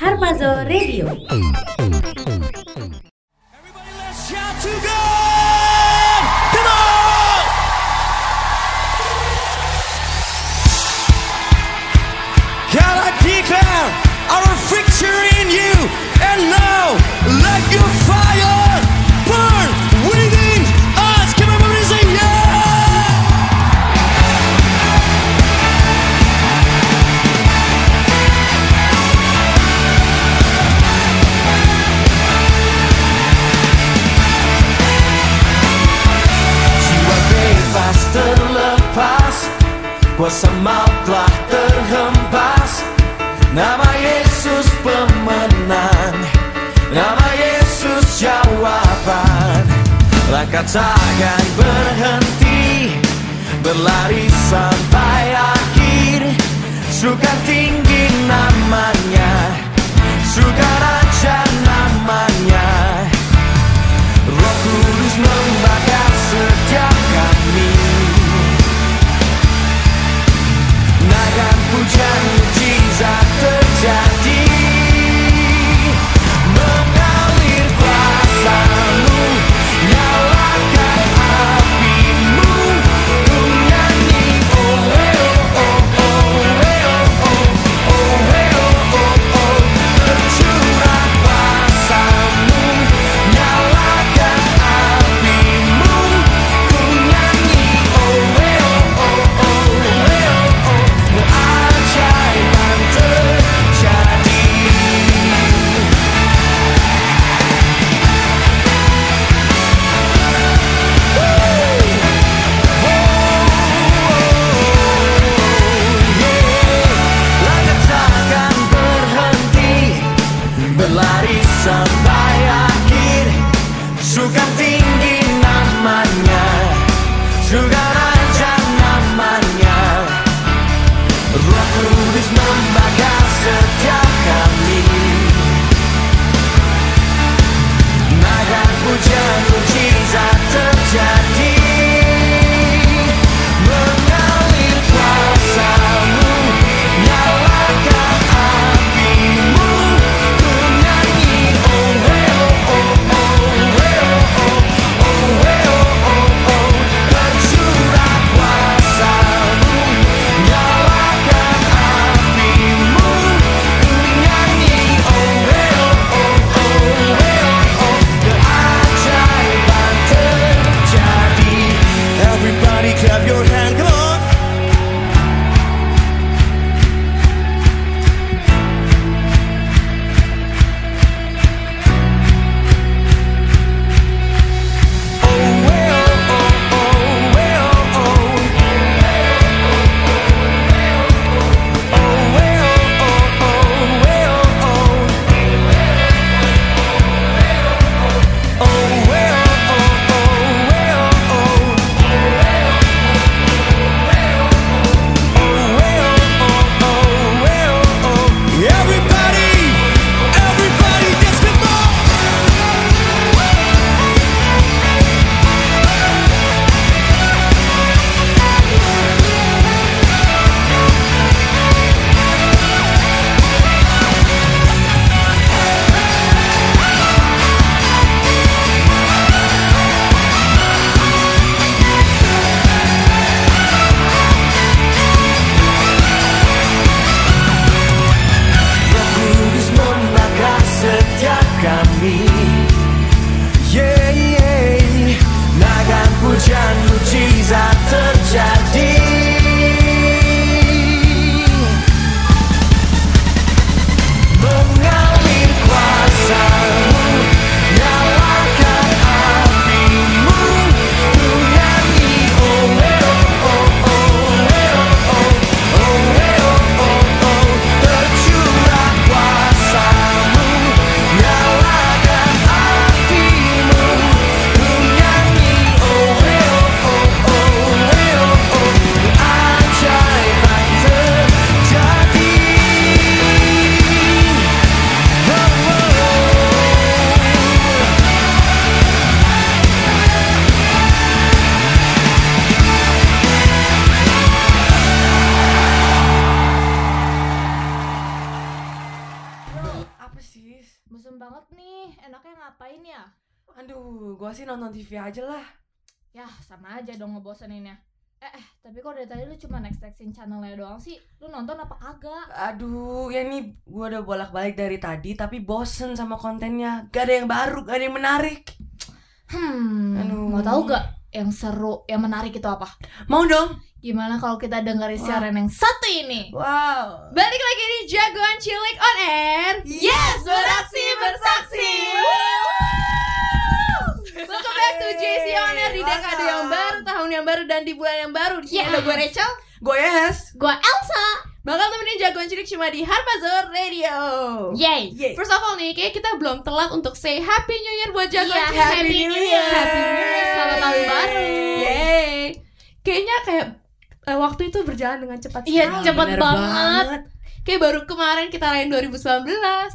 Harmazo Radio. Ngeboseninnya. Eh, eh, tapi kok dari tadi lu cuma next-nextin channelnya doang sih? Lu nonton apa kagak? Aduh, ya nih gua udah bolak-balik dari tadi tapi bosen sama kontennya. Gak ada yang baru, gak ada yang menarik. Hmm, Aduh. mau tahu gak yang seru, yang menarik itu apa? Mau dong? Gimana kalau kita dengerin Wah. siaran yang satu ini? Wow. Balik lagi di Jagoan Cilik on Air Yes, beraksi bersaksi Welcome back to JC on Air Di dekade yang baru, tahun yang baru, dan di bulan yang baru Di sini Yes. ada gue Rachel Gue yes. Gua Elsa. Bakal temenin Jagoan Cilik cuma di Harpazor Radio Yay. Yeay. First of all nih, kayak kita belum telat untuk say Happy New Year buat Jagoan Iya, Cilik Happy New Year. Happy New Year Selamat tahun baru. Yeay Kayaknya kayak eh, waktu itu berjalan dengan cepat Iya, sekali. cepet Bener banget. Kayak baru kemarin kita lain 2019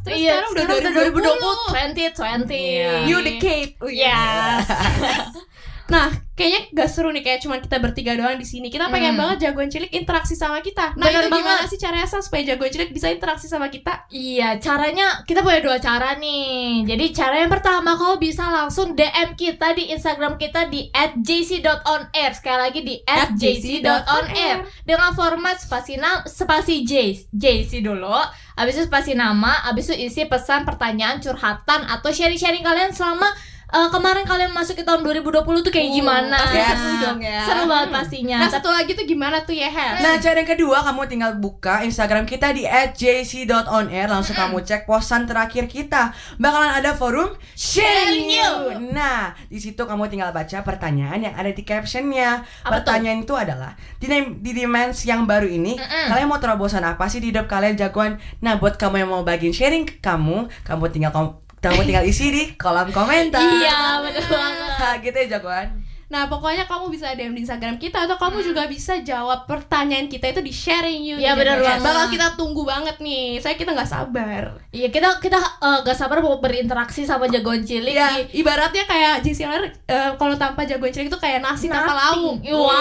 Terus Iya, sekarang udah sekarang 2020 2020. Iya. You the Cape oh, Yes. Nah, kayaknya gak seru nih kayak cuma kita bertiga doang di sini. Kita pengen Hmm. banget jagoan cilik interaksi sama kita. Nah, Bener itu gimana banget. sih caranya Sang, supaya jagoan cilik bisa interaksi sama kita? Iya, caranya kita punya dua cara nih. Jadi cara yang pertama kau bisa langsung DM kita di Instagram kita di @jc.onair. Sekali lagi di @jc.onair dengan format spasi nam spasi J JC dulu. Habis itu spasi nama, habis itu isi pesan, pertanyaan, curhatan atau sharing-sharing kalian selama eh, kemarin kalian masuk ke tahun 2020 tuh kayak Uh, gimana? pasti Yes. seru dong ya. Seru banget pastinya. Nah, satu lagi tuh gimana tuh ya, Hes? Nah, cara yang kedua kamu tinggal buka Instagram kita di @jc.onair langsung kamu cek posan terakhir kita. Bakalan ada forum sharing you. Nah, di situ kamu tinggal baca pertanyaan yang ada di captionnya. Apa tuh? Pertanyaan itu adalah di di dimensi yang baru ini, Mm-mm. kalian mau terobosan apa sih di hidup kalian jagoan? Nah, buat kamu yang mau bagiin sharing ke kamu, kamu tinggal kom- kamu tinggal isi di kolom komentar. Iya, betul banget. Nah, gitu ya jagoan. Nah, pokoknya kamu bisa DM di Instagram kita atau kamu juga bisa jawab pertanyaan kita itu di sharing you. Iya, Jagoan. banget. Bakal kita tunggu banget nih. Saya kita nggak sabar. Iya kita kita eh, gak sabar mau berinteraksi sama jagoan cilik Iya, di ibaratnya kayak JC Owner eh, kalau tanpa jagoan cilik itu kayak nasi tanpa lauk. Wow.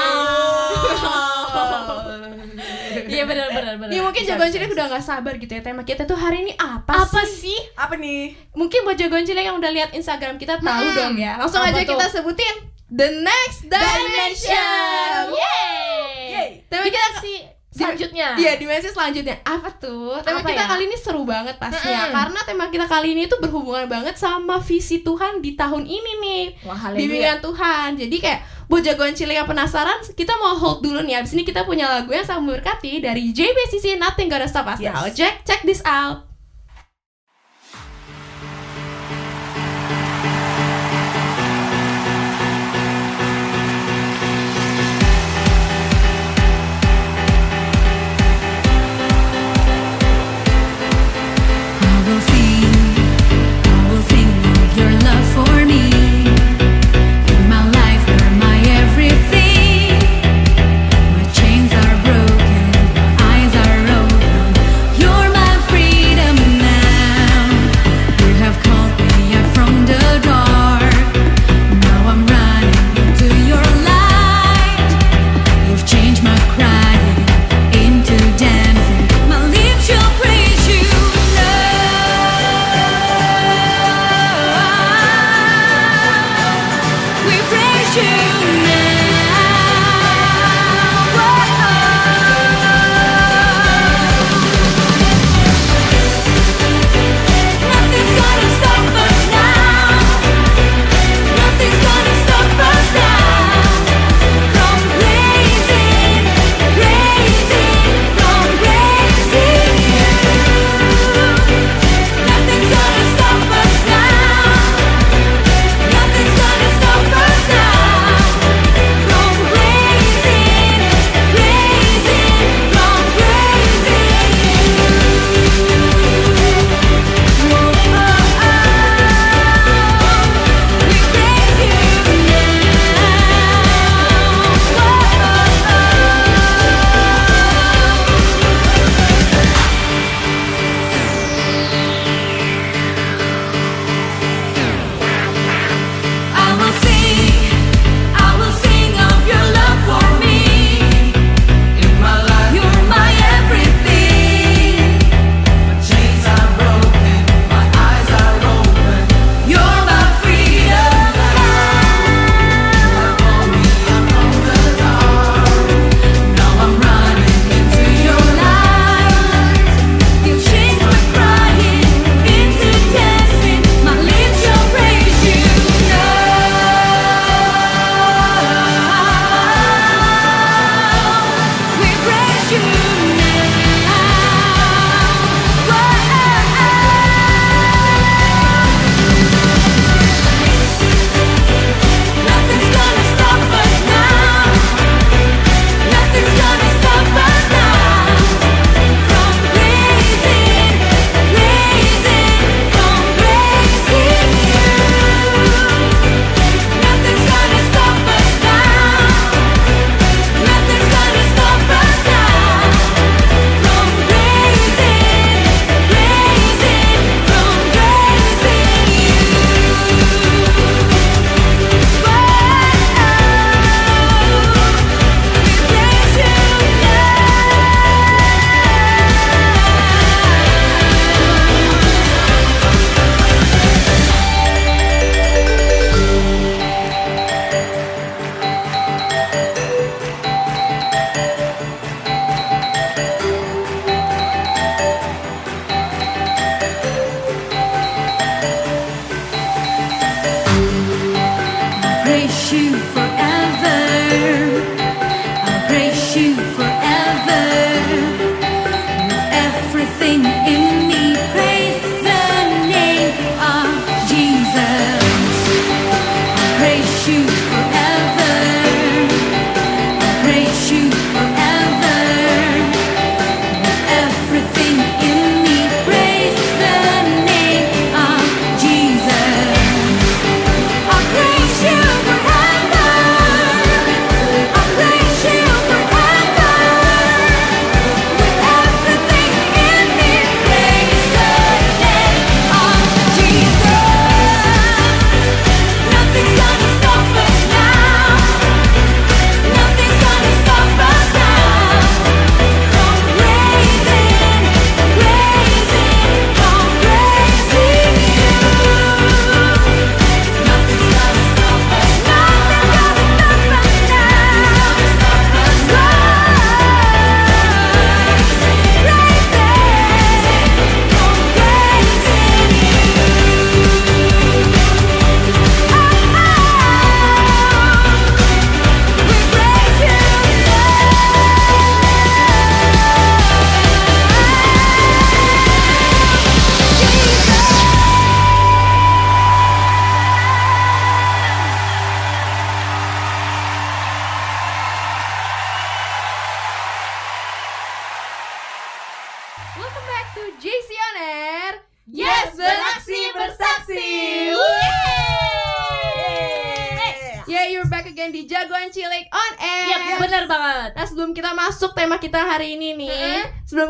Iya benar benar benar. Ya mungkin jagoan cilik udah nggak sabar gitu ya tema kita tuh hari ini apa, apa sih? sih? Apa nih? Mungkin buat jagoan cilik yang udah lihat Instagram kita tahu Hmm. dong ya. Langsung Apa aja tuh? kita sebutin The Next Dimension. Yeay. Yeay. Tema kita Dimensi selanjutnya. Iya, dimensi selanjutnya apa tuh? Tema Apa kita ya? kali ini seru banget pastinya Mm-mm. karena tema kita kali ini tuh berhubungan banget sama visi Tuhan di tahun ini nih. Wah. Bimbingan Tuhan. Jadi kayak buat jagoan cilik yang penasaran, kita mau hold dulu nih. Abis ini kita punya lagu yang sangat memberkati dari JBCC Nothing Gonna Stop Us Yes. Now. Check, check this out.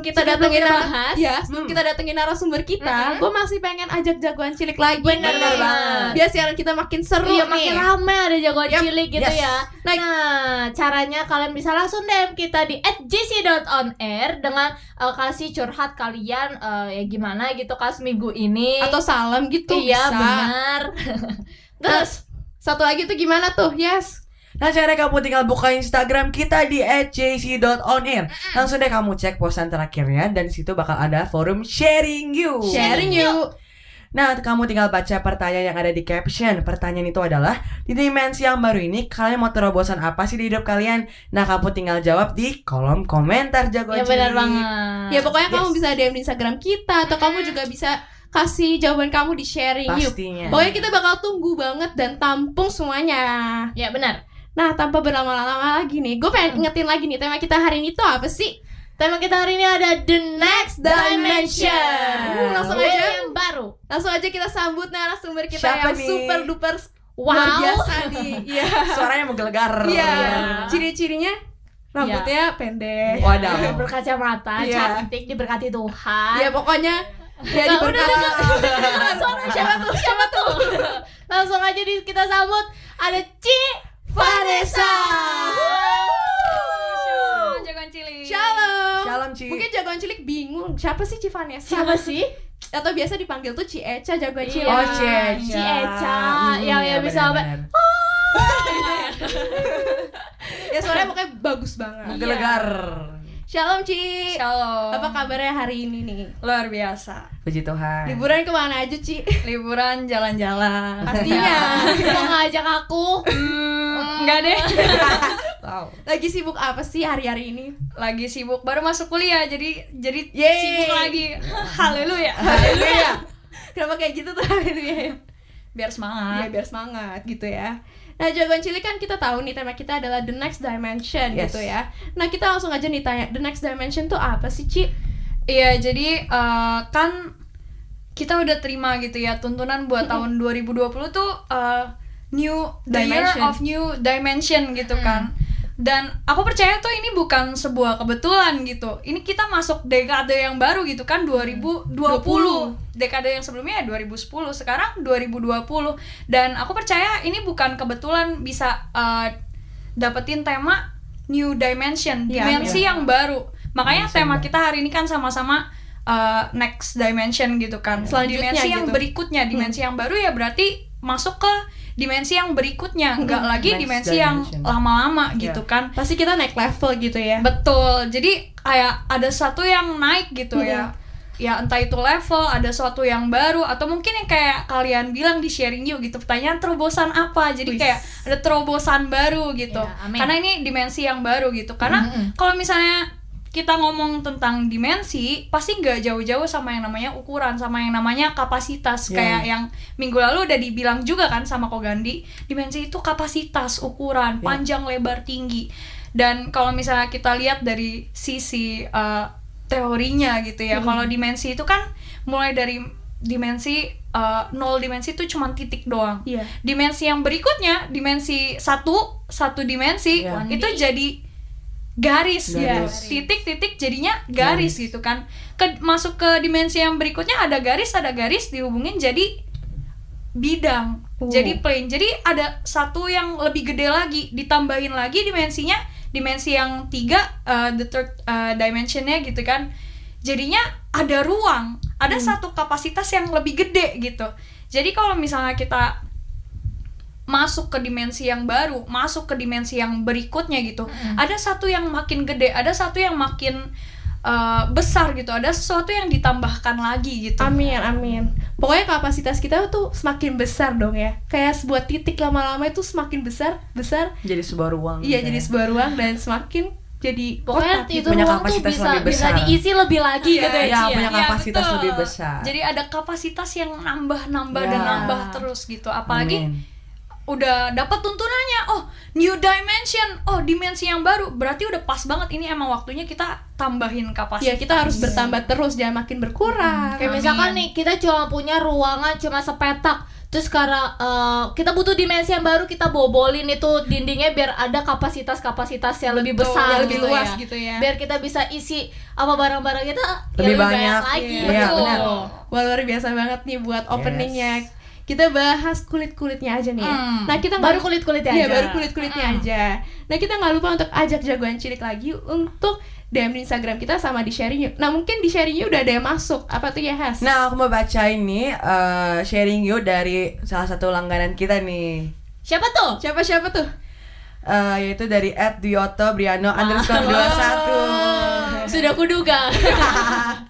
Kita Sebelum datengin bahas. ya, sebelum kita datengin narasumber kita, Mm-mm. gue masih pengen ajak Jagoan Cilik lagi. Benar nih. banget. Biar siaran kita makin seru Iya nih. makin rame ada jagoan Yap, cilik gitu yes. ya Nah, Nah caranya kalian bisa langsung DM kita di @jc.onair Dengan eh, kasih curhat kalian eh, ya gimana gitu kas minggu ini Atau salam gitu Iya bisa. benar Terus Satu lagi tuh gimana tuh? Yes. Nah caranya kamu tinggal buka Instagram kita di @jc.onair. Langsung deh kamu cek posan terakhirnya dan di situ bakal ada forum sharing you. Sharing yuk. Nah, kamu tinggal baca pertanyaan yang ada di caption. Pertanyaan itu adalah, di dimensi yang baru ini, kalian mau terobosan apa sih di hidup kalian? Nah, kamu tinggal jawab di kolom komentar jagoan Ya benar banget Ya pokoknya Yes. kamu bisa DM di Instagram kita atau kamu juga bisa kasih jawaban kamu di sharing yuk. Pastinya. Pokoknya kita bakal tunggu banget dan tampung semuanya. Ya benar Nah, tanpa berlama-lama lagi nih, gue pengen ingetin lagi nih tema kita hari ini tuh apa sih? Tema kita hari ini ada The Next Dimension Uh, langsung aja. yang baru Langsung aja kita sambut narasumber kita Siapa yang nih? super duper Wow luar biasa nih. Iya. Suaranya menggelegar. Iya. Ciri-cirinya rambutnya pendek. Waduh. Berkacamata, Iya. cantik, diberkati Tuhan Ya pokoknya ya Nah, udah dengar suara siapa tuh? Siapa tuh? Langsung aja di, kita sambut ada Ci Vanessa. Jagoan cilik. Shalom. Shalom, Ci. Mungkin jagoan cilik bingung siapa sih Civanessa? Siapa sih? Atau biasa dipanggil tuh Ci Eca jagoan cilik. Oh, Ci Eca. Ci Eca, Hmm, yang ya, yang bisa apa? ya soalnya pokoknya bagus banget. Menggelegar. Shalom Ci. Shalom. Apa kabarnya hari ini nih? Luar biasa. Puji Tuhan. Liburan ke mana aja Ci? Liburan jalan-jalan. Pastinya. Mau ngajak aku? Hmm, enggak deh. Wow. Lagi sibuk apa sih hari-hari ini? Lagi sibuk baru masuk kuliah jadi jadi Yeay. sibuk lagi. Haleluya. Haleluya. Kenapa kayak gitu tuh haleluya? Biar Iya semangat. biar semangat gitu ya. Nah jagoan cilik kan kita tahu nih tema kita adalah the next dimension Yes. gitu ya. Nah kita langsung aja nih tanya the next dimension tuh apa sih Ci? Iya, jadi eh, kan kita udah terima gitu ya tuntunan buat tahun 2020 tuh eh, new the year Dimension. of new dimension gitu kan. Dan aku percaya tuh ini bukan sebuah kebetulan gitu. Ini kita masuk dekade yang baru gitu kan 2020. Dekade yang sebelumnya ya 2010, sekarang 2020. Dan aku percaya ini bukan kebetulan bisa eh, dapetin tema new dimension, Iya, dimensi iya. yang baru. Makanya Dimensi yang tema kita hari ini kan sama-sama uh, next dimension gitu kan. Selanjutnya dimensi yang gitu. berikutnya, dimensi yang baru ya berarti masuk ke dimensi yang berikutnya, enggak lagi Next dimensi yang dimension. lama-lama Ya. gitu kan. Pasti kita naik level gitu ya. Betul. Jadi kayak ada satu yang naik gitu Hmm. ya. Ya entah itu level, ada suatu yang baru atau mungkin yang kayak kalian bilang di sharing yuk gitu. Pertanyaan terobosan apa? Jadi kayak ada terobosan baru gitu. Amin. Karena ini dimensi yang baru gitu. Karena Mm-mm. kalau misalnya kita ngomong tentang dimensi pasti nggak jauh-jauh sama yang namanya ukuran sama yang namanya kapasitas Ya. kayak yang minggu lalu udah dibilang juga kan sama Kogandi dimensi itu kapasitas ukuran Ya. panjang lebar tinggi dan kalau misalnya kita lihat dari sisi uh, teorinya gitu ya kalau dimensi itu kan mulai dari dimensi uh, nol dimensi itu cuma titik doang Iya. dimensi yang berikutnya dimensi satu satu dimensi Iya. itu jadi garis, Garis. gitu titik-titik jadinya garis, gitu kan ke, masuk ke dimensi yang berikutnya ada garis ada garis dihubungin jadi bidang Oh. jadi plane jadi ada satu yang lebih gede lagi ditambahin lagi dimensinya dimensi yang tiga uh, the third uh, dimensionnya gitu kan jadinya ada ruang ada satu kapasitas yang lebih gede gitu jadi kalau misalnya kita masuk ke dimensi yang baru, masuk ke dimensi yang berikutnya gitu. Ada satu yang makin gede, ada satu yang makin uh, besar gitu, ada sesuatu yang ditambahkan lagi gitu. Amin, amin. Pokoknya kapasitas kita tuh semakin besar dong ya. Kayak sebuah titik lama-lama itu semakin besar, besar. Jadi sebuah ruang. Iya, gitu jadi ya. sebuah ruang dan semakin jadi Pokoknya kotak. itu punya ruang tuh kapasitas bisa lebih bisa besar. diisi lebih lagi Iya, gitu ya. iya, Ci, ya? punya Iya, kapasitas betul. lebih besar. Jadi ada kapasitas yang nambah-nambah dan Ya. nambah terus gitu. Apalagi Amin. Udah dapat tuntunannya, oh new dimension, oh dimensi yang baru, berarti udah pas banget ini emang waktunya kita tambahin kapasitas. Ya, kita harus bertambah terus, jangan makin berkurang. Kayak misalkan nih kita cuma punya ruangan cuma sepetak Terus karena eh, kita butuh dimensi yang baru kita bobolin itu dindingnya biar ada kapasitas-kapasitas yang lebih Betul, besar yang lebih gitu luas ya. gitu ya. Biar kita bisa isi apa barang-barang kita ya Lebih banyak. lagi. Iya, Betul. benar. Wah luar biasa banget nih buat openingnya. Kita bahas kulit-kulitnya aja nih. ya. Hmm. Nah kita Baru nggak- kulit-kulitnya Iya aja. baru kulit-kulitnya aja. Nah kita nggak lupa untuk ajak jagoan cilik lagi untuk DM di Instagram kita sama di sharing yuk. Nah mungkin di sharing yuk udah ada yang masuk. Apa tuh ya Has? Nah, aku mau baca ini eh, sharing you dari salah satu langganan kita nih. Siapa tuh? siapa siapa tuh? Eh, yaitu dari Ed Dioto Briano underscore 21 Sudah kuduga.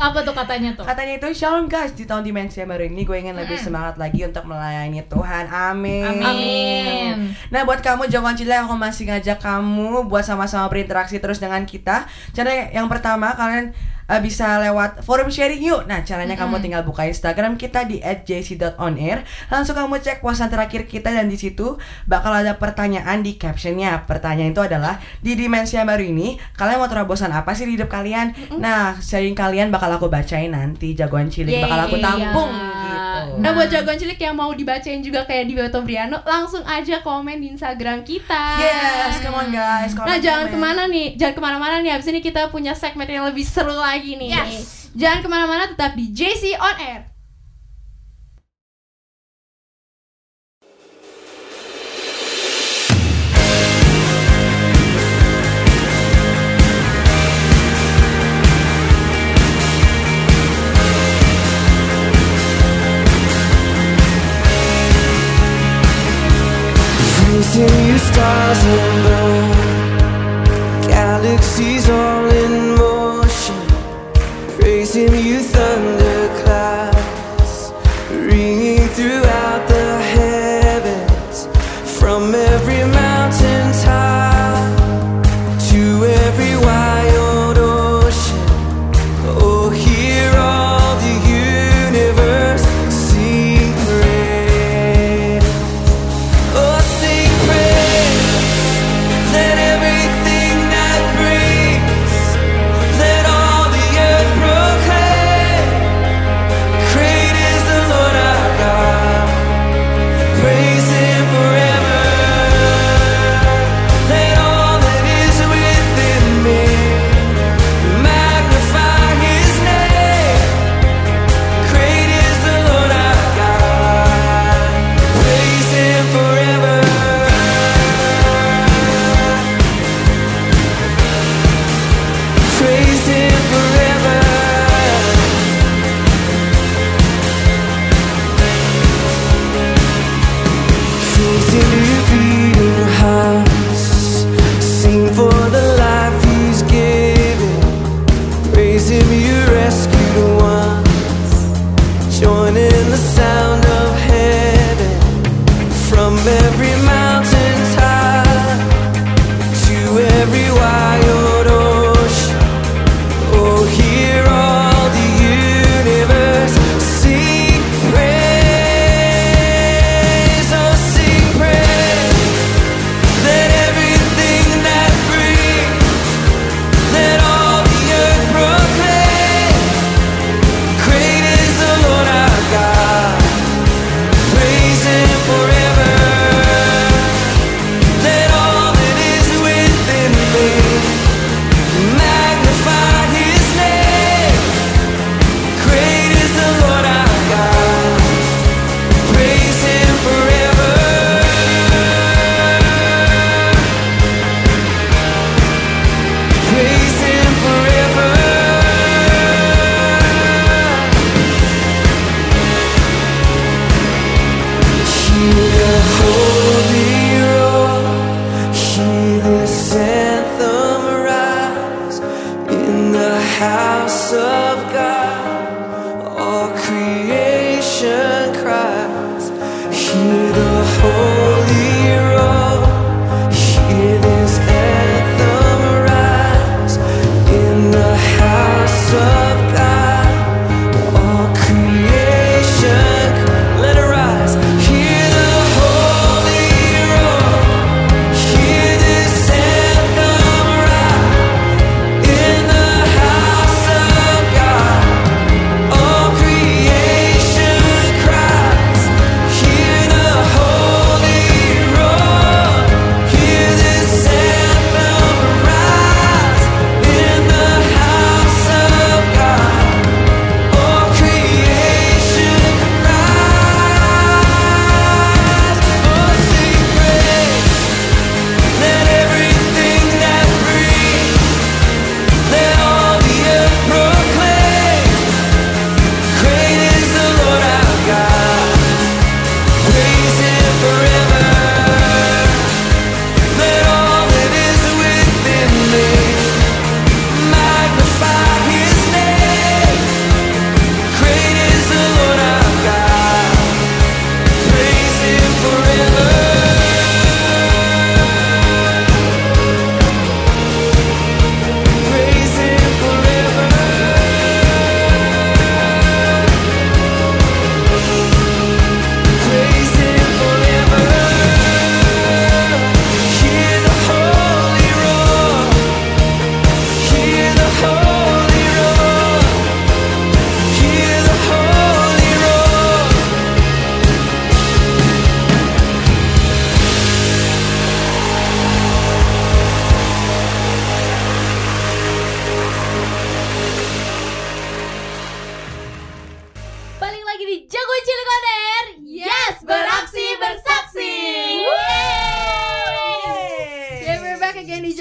apa tuh katanya tuh? Katanya itu Shalom guys di tahun dimensi yang baru ini gue ingin lebih semangat lagi untuk melayani Tuhan. Amin. Amin. Nah buat kamu jagoan cilik aku masih ngajak kamu buat sama-sama berinteraksi terus dengan kita. Cara yang pertama kalian eh, bisa lewat forum sharing yuk Nah caranya kamu tinggal buka Instagram kita di @jc.onair Langsung kamu cek puasan terakhir kita dan di situ bakal ada pertanyaan di captionnya Pertanyaan itu adalah di dimensi yang baru ini kalian mau terobosan apa sih di hidup kalian? Nah sharing kalian bakal aku bacain nanti jagoan cilik Yeay. bakal aku tampung Iya. Gitu Nah buat jagoan cilik yang mau dibacain juga kayak di Beto Briano Langsung aja komen di Instagram kita. Yes, come on guys. Nah comment, jangan comment. ke mana nih, jangan ke mana-mana nih Abis ini kita punya segmen yang lebih seru lagi nih. Yes. Jangan ke mana-mana, tetap di JC On Air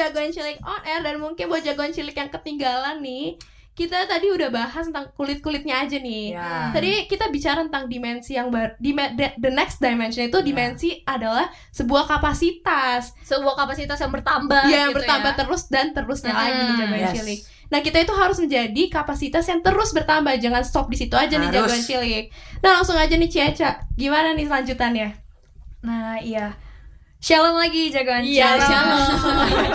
Jagoan Cilik on air dan mungkin buat jagoan cilik yang ketinggalan nih, kita tadi udah bahas tentang kulit-kulitnya aja nih. Ya. Tadi kita bicara tentang dimensi yang baru, the, the next dimension itu dimensi adalah sebuah kapasitas Sebuah kapasitas yang bertambah yang gitu bertambah ya. terus dan terusnya Hmm, lagi nih jagoan yes. cilik. Nah kita itu harus menjadi kapasitas yang terus bertambah, jangan stop di situ aja nih Harus. jagoan cilik. Nah langsung aja nih Ciaca, gimana nih selanjutannya? Nah, iya. Shalom lagi jagoan Iya, Cilik. shalom.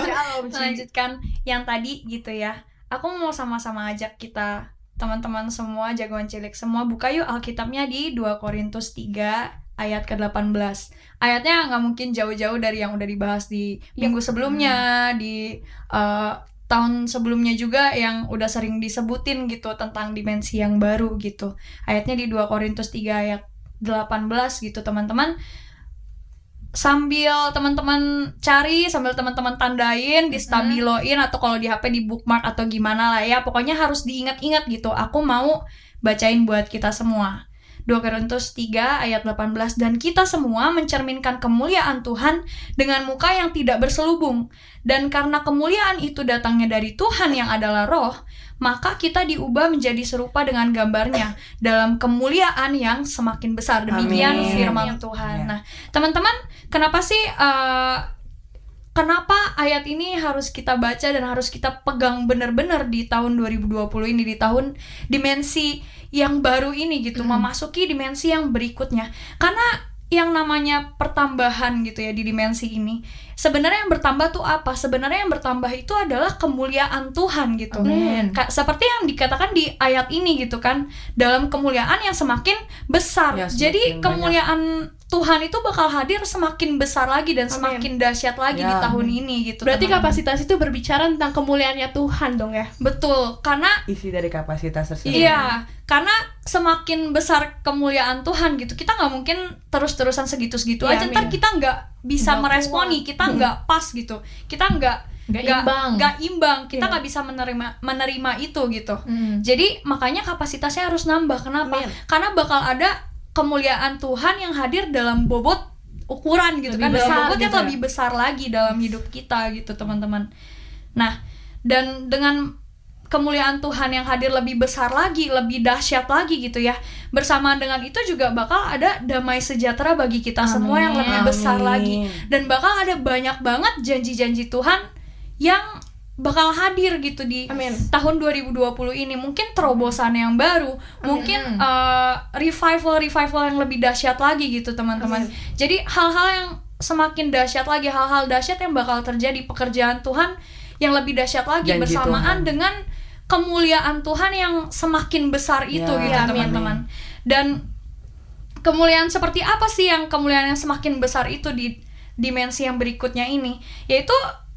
Shalom, Ci. Melanjutkan yang tadi gitu ya. Aku mau sama-sama ajak kita teman-teman semua jagoan cilik semua buka yuk Alkitabnya di 2 Korintus 3 ayat ke-18. Ayatnya nggak mungkin jauh-jauh dari yang udah dibahas di minggu sebelumnya, di eh, tahun sebelumnya juga yang udah sering disebutin gitu tentang dimensi yang baru gitu. Ayatnya di 2 Korintus 3 ayat 18 gitu teman-teman sambil teman-teman cari sambil teman-teman tandain di stabiloin atau kalau di HP di bookmark atau gimana lah ya. Pokoknya harus diingat-ingat gitu. Aku mau bacain buat kita semua. 2 Korintus 3 ayat 18 dan kita semua mencerminkan kemuliaan Tuhan dengan muka yang tidak berselubung. Dan karena kemuliaan itu datangnya dari Tuhan yang adalah roh maka kita diubah menjadi serupa dengan gambarnya dalam kemuliaan yang semakin besar demikian Amin. firman Tuhan Ya. nah teman-teman kenapa sih eh, kenapa ayat ini harus kita baca dan harus kita pegang benar-benar di tahun 2020 ini di tahun dimensi yang baru ini gitu memasuki dimensi yang berikutnya karena yang namanya pertambahan gitu ya di dimensi ini. Sebenarnya yang bertambah tuh apa? Sebenarnya yang bertambah itu adalah kemuliaan Tuhan gitu. Amin. Ka- seperti yang dikatakan di ayat ini gitu kan. Dalam kemuliaan yang semakin besar. Ya, semakin jadi banyak. Tuhan itu bakal hadir semakin besar lagi dan Amin. semakin dahsyat lagi di Ya. tahun ini gitu Berarti teman-teman. kapasitas itu berbicara tentang kemuliaannya Tuhan dong ya? betul karena isi dari kapasitas tersebut. Iya, karena semakin besar kemuliaan Tuhan gitu, kita nggak mungkin terus-terusan segitu-segitu Iya, aja. Ntar kita nggak bisa Nggak meresponi, kita nggak pas gitu, kita nggak Nggak imbang. nggak imbang, kita Iya. nggak bisa menerima menerima itu gitu. Hmm. Jadi makanya kapasitasnya harus nambah. Kenapa? Amin. Karena bakal ada kemuliaan Tuhan yang hadir dalam bobot ukuran gitu Lebih kan, dalam besar bobot yang gitu ya. lebih besar lagi dalam hidup kita gitu teman-teman. Nah, dan dengan kemuliaan Tuhan yang hadir lebih besar lagi, lebih dahsyat lagi gitu ya. Bersamaan dengan itu juga bakal ada damai sejahtera bagi kita semua yang lebih Amin. besar lagi dan bakal ada banyak banget janji-janji Tuhan yang bakal hadir gitu di Amin. tahun 2020 ini. Mungkin terobosan yang baru mungkin uh, revival revival yang lebih dahsyat lagi gitu teman-teman. Jadi hal-hal yang semakin dahsyat lagi hal-hal dahsyat yang bakal terjadi pekerjaan Tuhan yang lebih dahsyat lagi Janji bersamaan Tuhan. dengan kemuliaan Tuhan yang semakin besar itu Ya, gitu amin. teman-teman. Dan kemuliaan seperti apa sih yang kemuliaan yang semakin besar itu di dimensi yang berikutnya ini? Yaitu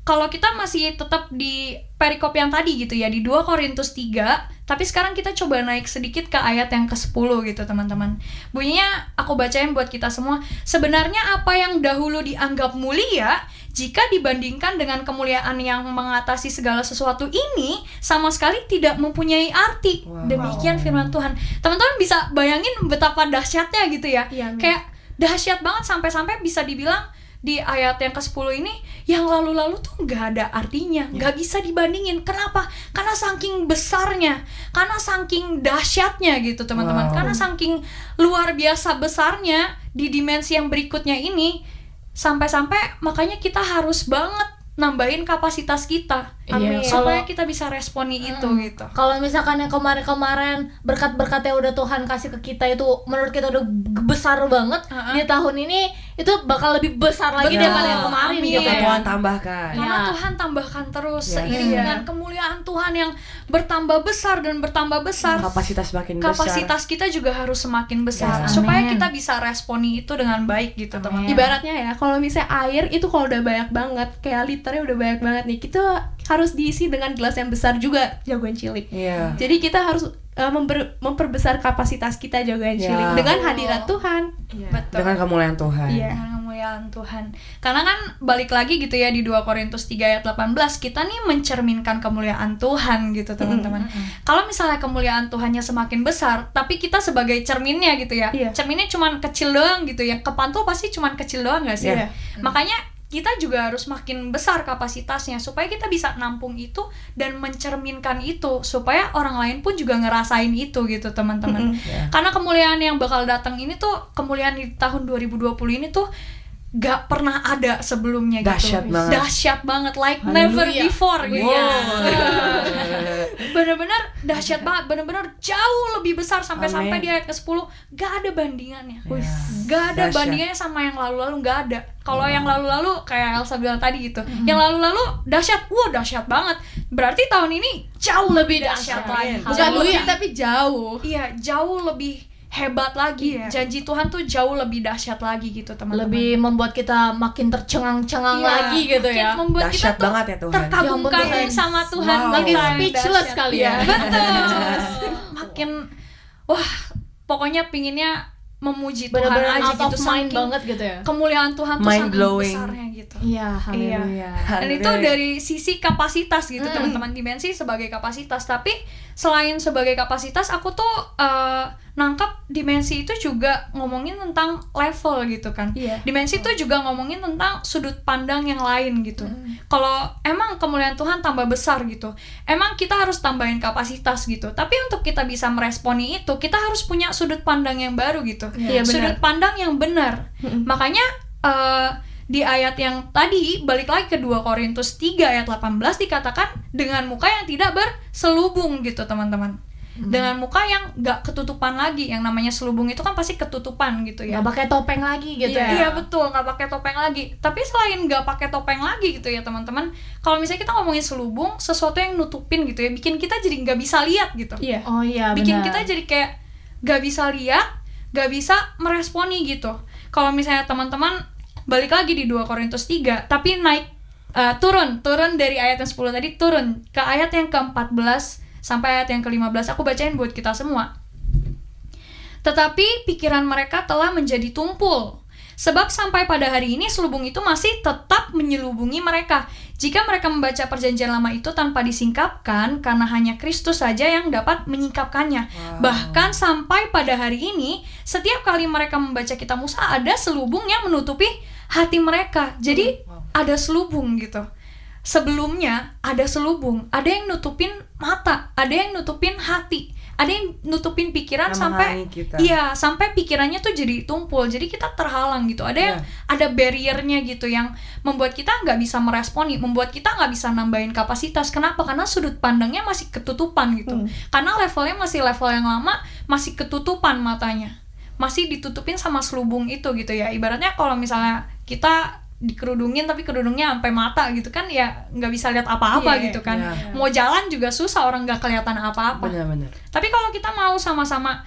kalau kita masih tetap di perikop yang tadi gitu ya di 2 Korintus 3 tapi sekarang kita coba naik sedikit ke ayat yang ke-10 gitu teman-teman. Bunyinya aku bacain buat kita semua. Sebenarnya apa yang dahulu dianggap mulia jika dibandingkan dengan kemuliaan yang mengatasi segala sesuatu ini sama sekali tidak mempunyai arti. Wow. demikian firman Tuhan. Teman-teman bisa bayangin betapa dahsyatnya gitu ya. Amin. kayak dahsyat banget sampai-sampai bisa dibilang di ayat yang ke-10 ini yang lalu-lalu tuh nggak ada artinya nggak bisa dibandingin. Kenapa? Karena saking besarnya karena saking dahsyatnya gitu teman-teman. Wow. karena saking luar biasa besarnya di dimensi yang berikutnya ini sampai-sampai makanya kita harus banget nambahin kapasitas kita Iya, supaya kalau- kita bisa responi itu gitu Kalau misalkan yang kemarin-kemarin berkat-berkat yang udah Tuhan kasih ke kita itu menurut kita udah g- besar banget Uh-uh. di tahun ini itu bakal lebih besar lagi Betul. daripada yang kemarin Amin. gitu Yang ya. Tuhan tambahkan. Karena Iya. Tuhan tambahkan terus Yes. seiring Iya. dengan kemuliaan Tuhan yang bertambah besar dan bertambah besar. Kapasitas makin besar. Kapasitas kita juga harus semakin besar Yes. supaya Amin. kita bisa responi itu dengan baik gitu teman-teman. Ibaratnya ya, kalau misalnya air itu kalau udah banyak banget, kayak liternya udah banyak banget nih, kita harus diisi dengan gelas yang besar juga jagoan cilik. Iya. Jadi kita harus uh, memper- memperbesar kapasitas kita jagoan Ya. cilik dengan hadirat Tuhan. Betul. Dengan kemuliaan Tuhan. Iya. Dengan kemuliaan kemuliaan Tuhan. Karena kan balik lagi gitu ya di 2 Korintus 3 ayat 18 kita nih mencerminkan kemuliaan Tuhan gitu teman-teman. Kalau misalnya kemuliaan Tuhannya semakin besar, tapi kita sebagai cerminnya gitu ya. Iya. Cerminnya cuman kecil doang gitu ya. Kepantul pasti cuman kecil doang gak sih? Iya. Makanya kita juga harus makin besar kapasitasnya supaya kita bisa nampung itu dan mencerminkan itu supaya orang lain pun juga ngerasain itu gitu teman-teman. Ya. Karena kemuliaan yang bakal datang ini tuh kemuliaan di tahun 2020 ini tuh gak pernah ada sebelumnya Dahsyat gitu. banget. Dahsyat banget like never before gitu. Wow. Bener-bener dahsyat banget, bener-bener jauh lebih besar sampai sampai Amin. di ayat ke-10 gak ada bandingannya. Ya. Gak ada Dahsyat. bandingannya sama yang lalu-lalu gak ada. Kalau yang lalu-lalu kayak Elsa bilang tadi gitu. Yang lalu-lalu dahsyat, wah dahsyat banget. Berarti tahun ini jauh lebih dahsyat lagi. Bukan lebih- tapi jauh. Iya, jauh lebih hebat lagi. Iya. Janji Tuhan tuh jauh lebih dahsyat lagi gitu, teman-teman. lebih membuat kita makin tercengang-cengang Iya, lagi gitu makin ya. membuat kita Dahsyat tuh banget ya Tuhan. terkagum-kagum Ya sama Tuhan Wow. kita Makin speechless dahsyat. kali Iya, ya. betul makin wah pokoknya pinginnya memuji Tuhan Bener-bener aja out gitu of mind banget gitu ya. kemuliaan Tuhan tuh Mind saking blowing. besarnya gitu Iya, haleluya. dan itu dari sisi kapasitas gitu teman-teman dimensi sebagai kapasitas tapi selain sebagai kapasitas aku tuh eh, nangkap dimensi itu juga ngomongin tentang level gitu kan. Iya. dimensi itu juga ngomongin tentang sudut pandang yang lain gitu. Kalau emang kemuliaan Tuhan tambah besar gitu emang kita harus tambahin kapasitas gitu. Tapi untuk kita bisa meresponi itu kita harus punya sudut pandang yang baru gitu. Iya, benar. sudut pandang yang benar. Makanya eh, di ayat yang tadi balik lagi ke 2 Korintus 3 ayat 18 dikatakan dengan muka yang tidak berselubung gitu teman-teman dengan muka yang gak ketutupan lagi yang namanya selubung itu kan pasti ketutupan gitu ya Nggak pakai topeng lagi gitu iya, ya. iya betul nggak pakai topeng lagi tapi selain nggak pakai topeng lagi gitu ya teman-teman kalau misalnya kita ngomongin selubung sesuatu yang nutupin gitu ya bikin kita jadi nggak bisa lihat gitu Iya. Oh iya, bikin benar. kita jadi kayak gak bisa lihat, gak bisa meresponi gitu. Kalau misalnya teman-teman balik lagi di 2 Korintus 3, tapi naik eh, turun, turun dari ayat yang 10 tadi turun ke ayat yang ke-14 sampai ayat yang ke-15. Aku bacain buat kita semua. Tetapi pikiran mereka telah menjadi tumpul. Sebab sampai pada hari ini selubung itu masih tetap menyelubungi mereka. Jika mereka membaca perjanjian lama itu tanpa disingkapkan, karena hanya Kristus saja yang dapat menyingkapkannya. Bahkan sampai pada hari ini, setiap kali mereka membaca kitab Musa, ada selubung yang menutupi hati mereka. Jadi ada selubung gitu. Sebelumnya ada selubung, ada yang nutupin mata, ada yang nutupin hati, ada yang nutupin pikiran Yang sampai kita. iya sampai pikirannya tuh jadi tumpul jadi kita terhalang gitu. Ada yang Iya. ada barriernya gitu yang membuat kita nggak bisa meresponi membuat kita nggak bisa nambahin kapasitas. Kenapa? Karena sudut pandangnya masih ketutupan gitu. Karena levelnya masih level yang lama masih ketutupan matanya. Masih ditutupin sama selubung itu gitu ya. Ibaratnya kalau misalnya kita dikerudungin tapi kerudungnya sampai mata gitu kan ya nggak bisa lihat apa-apa Iya, gitu kan iya. mau jalan juga susah orang nggak kelihatan apa-apa tapi kalau kita mau sama-sama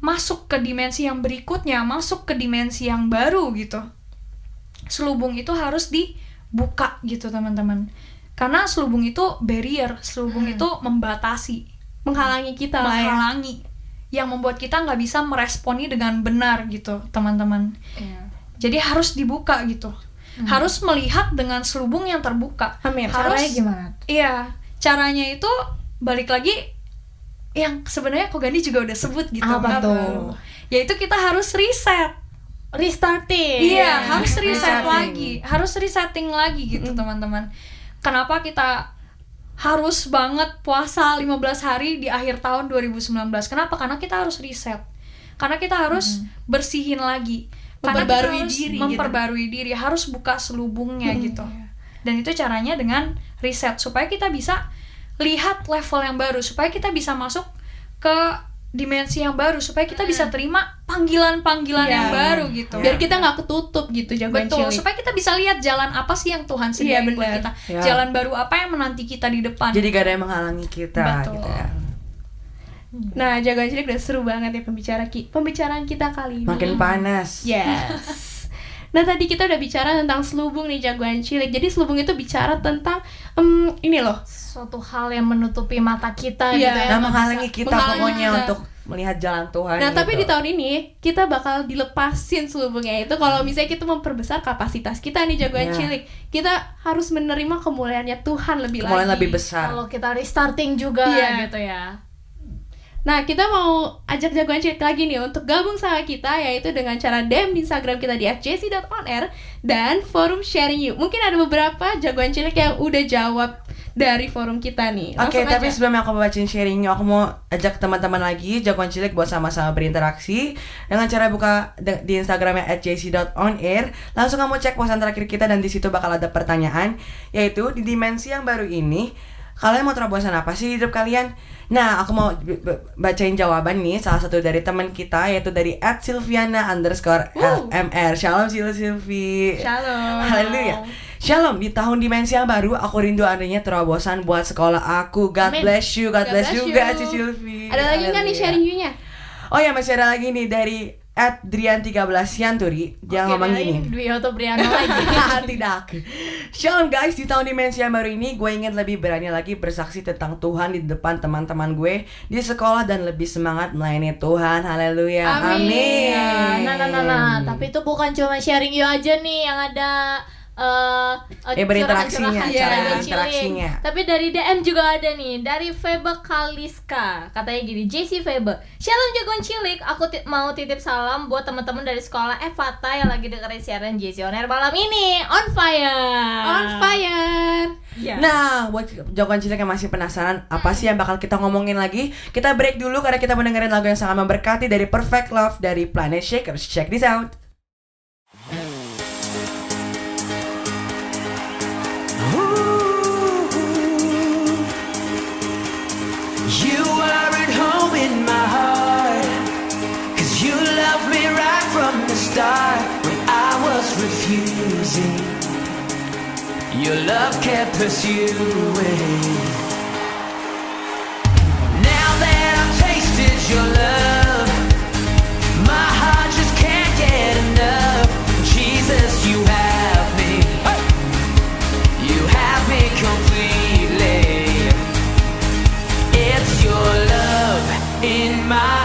masuk ke dimensi yang berikutnya, masuk ke dimensi yang baru gitu. Selubung itu harus dibuka gitu, teman-teman. Karena selubung itu barrier, selubung itu membatasi, Menghalangi kita lah ya. menghalangi yang membuat kita nggak bisa meresponi dengan benar gitu, teman-teman. Jadi harus dibuka gitu. Harus melihat dengan selubung yang terbuka. Amin. Harus Caranya gimana? Iya, caranya itu balik lagi yang sebenarnya Kogani juga udah sebut gitu. Apa tuh? Yaitu kita harus reset. Restarting. Iya, harus reset Resetting. lagi, harus resetting lagi gitu, teman-teman. Kenapa kita harus banget puasa 15 hari di akhir tahun 2019? Kenapa? Karena kita harus reset. Karena kita harus bersihin lagi. Karena kita Memperbarui harus diri gitu. memperbarui diri, harus buka selubungnya gitu. Dan itu caranya dengan riset supaya kita bisa lihat level yang baru, supaya kita bisa masuk ke dimensi yang baru, supaya kita bisa terima panggilan-panggilan Iya. yang baru gitu. Biar kita nggak ketutup gitu jagoan Betul, cilik. supaya kita bisa lihat jalan apa sih yang Tuhan Iya, sediain buat benar. kita. Ya. Jalan baru apa yang menanti kita di depan. Jadi gak ada yang menghalangi kita Betul. gitu ya. Nah, jagoan cilik udah seru banget ya pembicara ki pembicaraan kita kali ini. Makin panas. Yes. Nah tadi kita udah bicara tentang selubung nih jagoan cilik. Jadi selubung itu bicara tentang em, ini loh. Suatu hal yang menutupi mata kita Iya. gitu ya. Nah, menghalangi kita menghalangi pokoknya kita. untuk melihat jalan Tuhan. Nah, tapi gitu. di tahun ini kita bakal dilepasin selubungnya itu kalau misalnya kita memperbesar kapasitas kita nih jagoan Iya. cilik. Kita harus menerima kemuliaannya Tuhan lebih Kemuliaan lagi. lebih besar. Kalau kita restarting juga Iya. gitu ya. Nah, kita mau ajak jagoan cilik lagi nih untuk gabung sama kita yaitu dengan cara DM di Instagram kita di @jc.onair dan forum sharing you. Mungkin ada beberapa jagoan cilik yang udah jawab dari forum kita nih. Oke, Langsung tapi aja. sebelum aku bacain sharingnya, aku mau ajak teman-teman lagi jagoan cilik buat sama-sama berinteraksi dengan cara buka di Instagramnya @jc.onair. Langsung kamu cek posan terakhir kita dan di situ bakal ada pertanyaan, yaitu di dimensi yang baru ini kalian mau terobosan apa sih di hidup kalian? Nah, aku mau bacain jawaban nih salah satu dari teman kita yaitu dari @silviana underscore LMR. Shalom Sil Silvi. Shalom. Haleluya. Shalom, di tahun dimensi yang baru aku rindu adanya terobosan buat sekolah aku. God Amin. bless you, God, God bless, bless juga you. Ci Silvi. Ada lagi nggak nih sharing you-nya? Oh ya, masih ada lagi nih dari Drian 13 Sianturi Dia Oke, ngomong gini Dwi atau Briana lagi. Tidak Shalom guys, di tahun dimensi yang baru ini Gue ingin lebih berani lagi bersaksi tentang Tuhan Di depan teman-teman gue Di sekolah dan lebih semangat melayani Tuhan Haleluya Amin. Amin Ya, nah, nah, nah, nah. Tapi itu bukan cuma sharing you aja nih yang ada eh Eh, berinteraksinya, curahan-curahan cara cewek berinteraksinya. cilik. Tapi dari DM juga ada nih, dari Febe Kaliska. Katanya gini, JC Febe. Shalom jagoan cilik, aku ti- mau titip salam buat teman-teman dari sekolah Evata yang lagi dengerin siaran JC On Air malam ini. On fire. On fire. Ya. Nah, buat jawaban cilik yang masih penasaran Apa sih yang bakal kita ngomongin lagi Kita break dulu karena kita mendengarin lagu yang sangat memberkati Dari Perfect Love dari Planet Shakers Check this out start when I was refusing. Your love kept pursuing. Now that I've tasted your love, my heart just can't get enough. Jesus, you have me. You have me completely. It's your love in my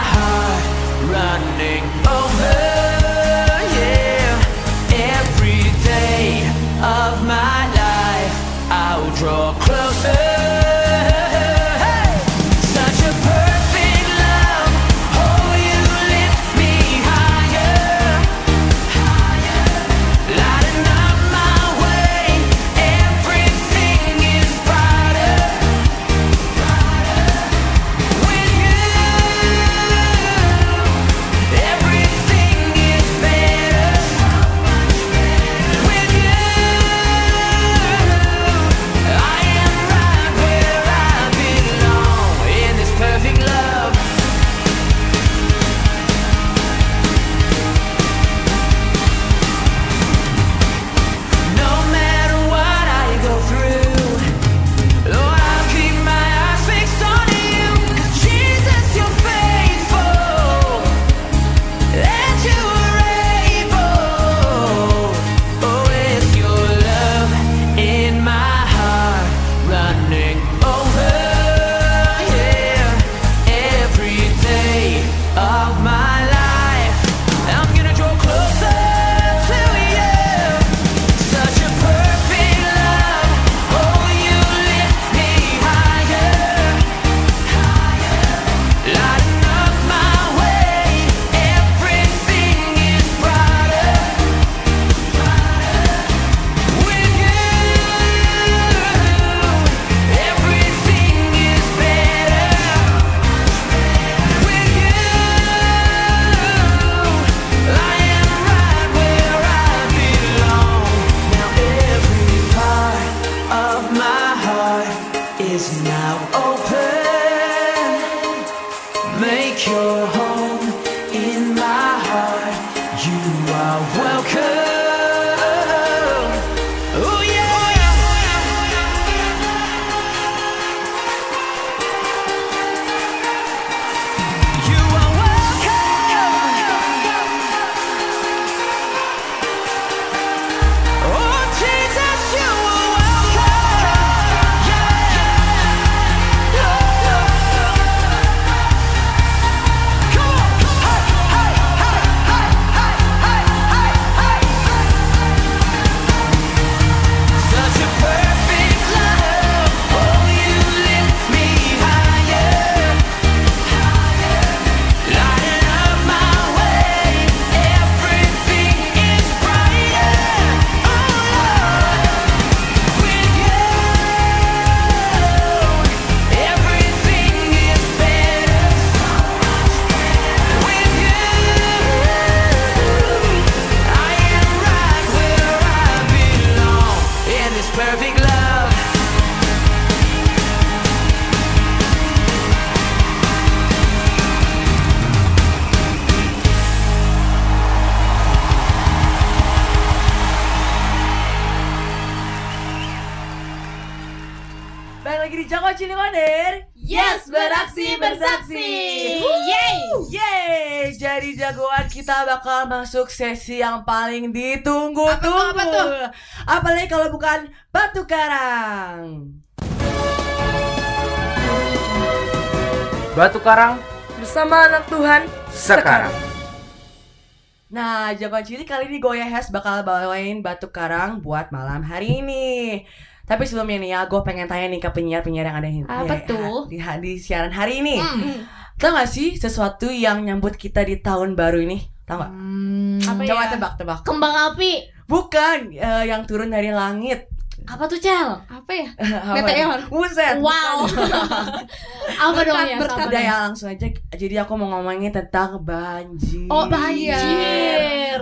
masuk sesi yang paling ditunggu-tunggu Apa tuh, apa tuh? Apalagi kalau bukan Batu Karang Batu Karang Bersama anak Tuhan sekarang. Nah, jagoan cilik kali ini Goya Has bakal bawain Batu Karang buat malam hari ini tapi sebelumnya nih ya, gue pengen tanya nih ke penyiar-penyiar yang ada di, Apa ya, tuh? di, di siaran hari ini. Hmm. Tahu gak sih sesuatu yang nyambut kita di tahun baru ini? Tahu gak? Hmm, Apa Coba ya? tebak-tebak. Kembang api. Bukan eh, yang turun dari langit. Apa tuh, Cel? Apa ya? Apa Meteor. nih? Buset. Wow. Apa dong ya? berkat. Udah ya langsung aja. Jadi aku mau ngomongin tentang banjir. Oh, Banjir.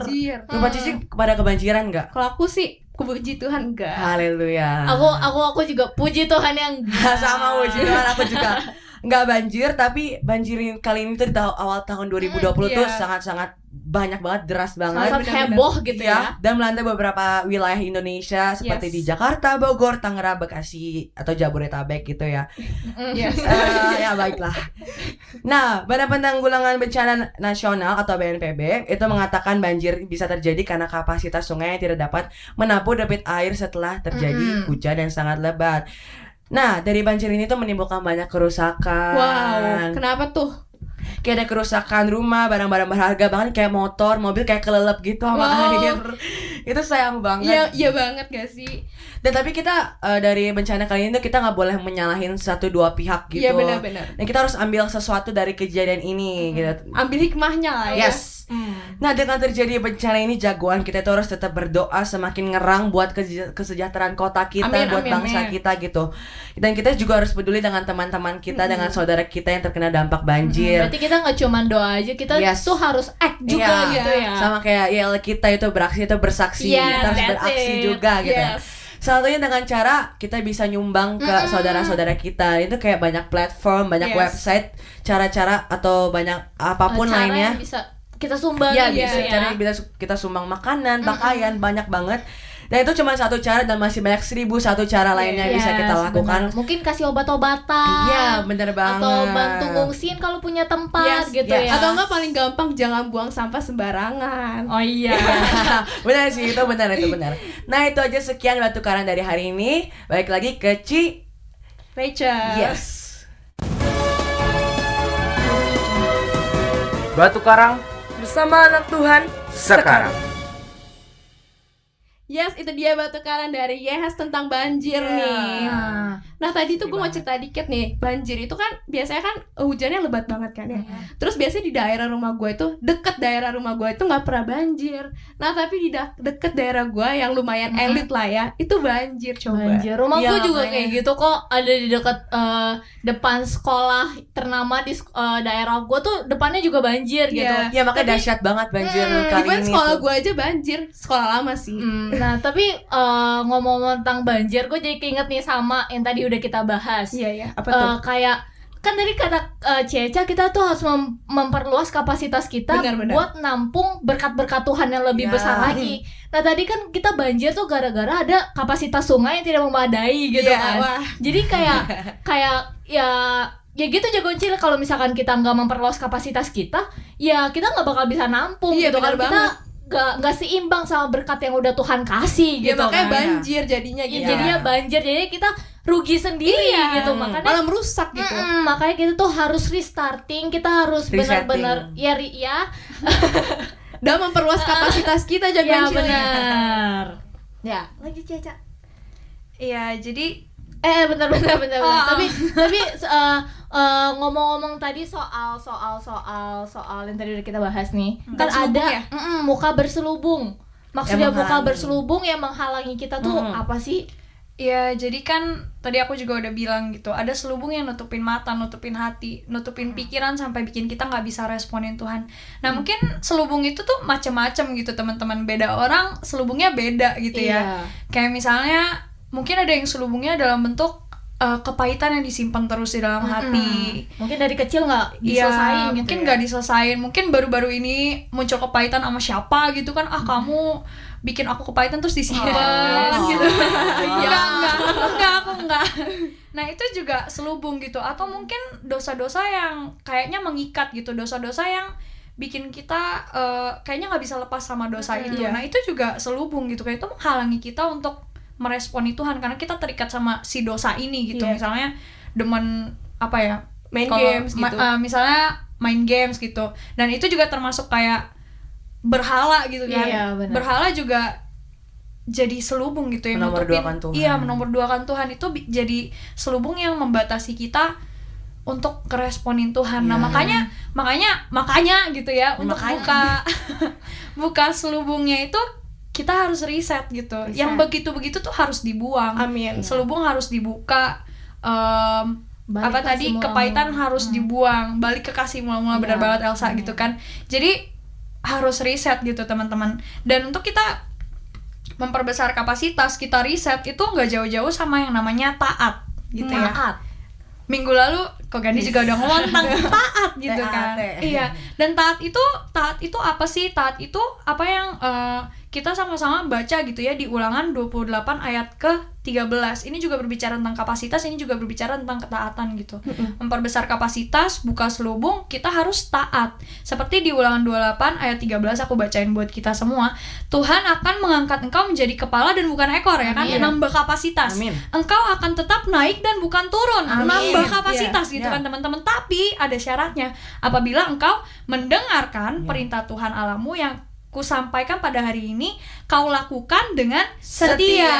Banjir. Lupa cici pada kebanjiran nggak? Kalau aku sih kepuji Tuhan enggak. Haleluya. Aku aku aku juga puji Tuhan yang sama puji Tuhan aku juga nggak banjir tapi banjir kali ini tuh di tahu- awal tahun 2020 tuh iya. sangat-sangat banyak banget deras banget sangat heboh gitu ya. dan melanda beberapa wilayah Indonesia seperti Yes. di Jakarta, Bogor, Tangerang, Bekasi atau Jabodetabek gitu ya. Yes. Eh, ya baiklah. Nah, Badan Penanggulangan Bencana Nasional atau BNPB itu mengatakan banjir bisa terjadi karena kapasitas sungai yang tidak dapat menampung debit air setelah terjadi Mm-mm. hujan yang sangat lebat. Nah, dari banjir ini tuh menimbulkan banyak kerusakan. Wow, kenapa tuh? Kayak ada kerusakan rumah, barang-barang berharga bahkan kayak motor, mobil kayak kelelep gitu sama Wow. air. Itu sayang banget. Iya, iya banget gak sih? Dan tapi kita eh, dari bencana kali ini tuh kita nggak boleh menyalahin satu dua pihak gitu. Iya benar-benar. Dan kita harus ambil sesuatu dari kejadian ini gitu. Ambil hikmahnya lah ya. Yes. Nah dengan terjadi bencana ini jagoan kita itu harus tetap berdoa semakin ngerang buat kesejahteraan kota kita, Amin, buat amin, bangsa amin. kita gitu. Dan kita juga harus peduli dengan teman-teman kita, dengan saudara kita yang terkena dampak banjir. Berarti kita nggak cuma doa aja, kita Yes. tuh harus act juga Iya. gitu ya. Sama kayak YL kita itu beraksi itu bersaksi, Yes, kita harus beraksi it. juga gitu. Yes. Salah satunya dengan cara kita bisa nyumbang ke saudara-saudara kita. Itu kayak banyak platform, banyak Yes. website, cara-cara atau banyak apa pun Cara lainnya. yang bisa kita sumbang Ya, gitu bisa ya. cara yang bisa su- kita sumbang makanan, pakaian, banyak banget. Dan itu cuma satu cara dan masih banyak seribu satu cara lainnya yang bisa Yes, kita lakukan. benar. Mungkin kasih obat-obatan. Iya, bener banget. Atau bantu ngungsiin kalau punya tempat Yes, gitu yes. ya. Atau enggak paling gampang jangan buang sampah sembarangan. Oh iya. benar sih, itu benar itu benar. Nah, itu aja sekian batu karang dari hari ini. Balik lagi ke Ci. Rachel. Yes. Batu Karang Bersama anak Tuhan sekarang. Yes, itu dia batu karang dari Yehas tentang banjir Iya. nih. Nah, Nah tadi tuh gue mau cerita dikit nih Banjir itu kan biasanya kan hujannya lebat banget kan ya Terus biasanya di daerah rumah gue itu Deket daerah rumah gue itu nggak pernah banjir Nah tapi di da- deket daerah gue yang lumayan Mhm. elit lah ya Itu banjir coba banjir. Rumah Iya, gue juga makanya. kayak gitu kok. Ada di dekat eh, depan sekolah ternama di eh, daerah gue tuh depannya juga banjir gitu. Iya. Ya makanya Tapi- dahsyat banget banjir Hmm, kali ini. sekolah gue aja banjir Sekolah lama sih Hmm, nah tapi eh, ngomong-ngomong tentang banjir, gue jadi keinget nih sama yang tadi udah kita bahas. Iya ya apa Eh, tuh? kayak kan tadi kata eh, Ceca kita tuh harus mem- memperluas kapasitas kita Benar, benar. buat nampung berkat-berkat Tuhan yang lebih Ya. besar lagi. Nah tadi kan kita banjir tuh gara-gara ada kapasitas sungai yang tidak memadai gitu Iya, kan. wah. Jadi kayak kayak ya ya gitu jago cilik kalau misalkan kita nggak memperluas kapasitas kita, ya kita nggak bakal bisa nampung Iya, gitu kan. Kita nggak nggak seimbang sama berkat yang udah Tuhan kasih Ya gitu makanya kan. banjir jadinya Ya, gitu jadinya banjir jadi kita rugi sendiri Iya. gitu makanya Malah merusak gitu Mm-mm, makanya kita tuh harus restarting, kita harus benar-benar ya ri- ya, Dan memperluas kapasitas kita ya jagoan cilik benar. Ya, lagi Caca. Iya, jadi Eh, bentar, bentar, bentar, bentar. Oh. Tapi, tapi eh, eh, ngomong-ngomong tadi soal, soal, soal, soal yang tadi udah kita bahas nih, kan Berselubung ada ya? mm-mm, muka berselubung. Maksudnya Yang muka berselubung yang menghalangi kita tuh Mm. apa sih? ya jadi kan tadi aku juga udah bilang gitu, ada selubung yang nutupin mata, nutupin hati, nutupin pikiran sampai bikin kita nggak bisa responin Tuhan. Nah mungkin selubung itu tuh macem-macem gitu teman-teman. Beda orang selubungnya beda gitu Iya. ya. Kayak misalnya mungkin ada yang selubungnya dalam bentuk eh, kepahitan yang disimpan terus di dalam hati. Mungkin dari kecil nggak Iya, diselesain gitu mungkin ya. nggak diselesain. Mungkin baru-baru ini muncul kepahitan sama siapa gitu kan. Ah, kamu bikin aku kepahitan terus disimpan Oh. gitu. Enggak, enggak, enggak, aku enggak. Nah, itu juga selubung gitu atau mungkin dosa-dosa yang kayaknya mengikat gitu, dosa-dosa yang bikin kita eh, kayaknya nggak bisa lepas sama dosa itu. iya. Nah, itu juga selubung gitu kayak itu menghalangi kita untuk meresponi Tuhan karena kita terikat sama si dosa ini gitu. Iya. Misalnya demen apa ya? Main kalau games ma- gitu. eh, misalnya main games gitu. Dan itu juga termasuk kayak berhala gitu kan. Iya, benar. Berhala juga jadi selubung gitu ya Menomorduakan nutupin- Tuhan. Iya, menomorduakan Tuhan itu jadi selubung yang membatasi kita untuk keresponin Tuhan. Nah, Iya. makanya makanya makanya gitu ya untuk Makanya. buka buka selubungnya itu kita harus riset gitu. Riset. Yang begitu-begitu tuh harus dibuang. Amin. Selubung harus dibuka Balik apa tadi mula-mula. kepahitan harus Hmm. dibuang, balik ke kasih mula-mula Iya. benar banget Elsa gitu kan. Jadi harus riset gitu teman-teman. Dan untuk kita memperbesar kapasitas, kita riset itu nggak jauh-jauh sama yang namanya taat gitu ya Taat. minggu lalu kok Gandhi juga udah ngomong tentang taat gitu kan TAT. iya dan taat itu taat itu apa sih taat itu apa yang eh, kita sama-sama baca gitu ya di ulangan 28 ayat ke 13 ini juga berbicara tentang kapasitas ini juga berbicara tentang ketaatan gitu memperbesar kapasitas buka selubung kita harus taat seperti di ulangan 28 ayat 13 aku bacain buat kita semua Tuhan akan mengangkat engkau menjadi kepala dan bukan ekor ya kan Amin. nambah kapasitas Amin. engkau akan tetap naik dan bukan turun Amin. nambah kapasitas Iya, gitu iya. kan teman-teman tapi ada syaratnya apabila engkau mendengarkan Iya. perintah Tuhan alamu yang kusampaikan pada hari ini kau lakukan dengan Setia. setia,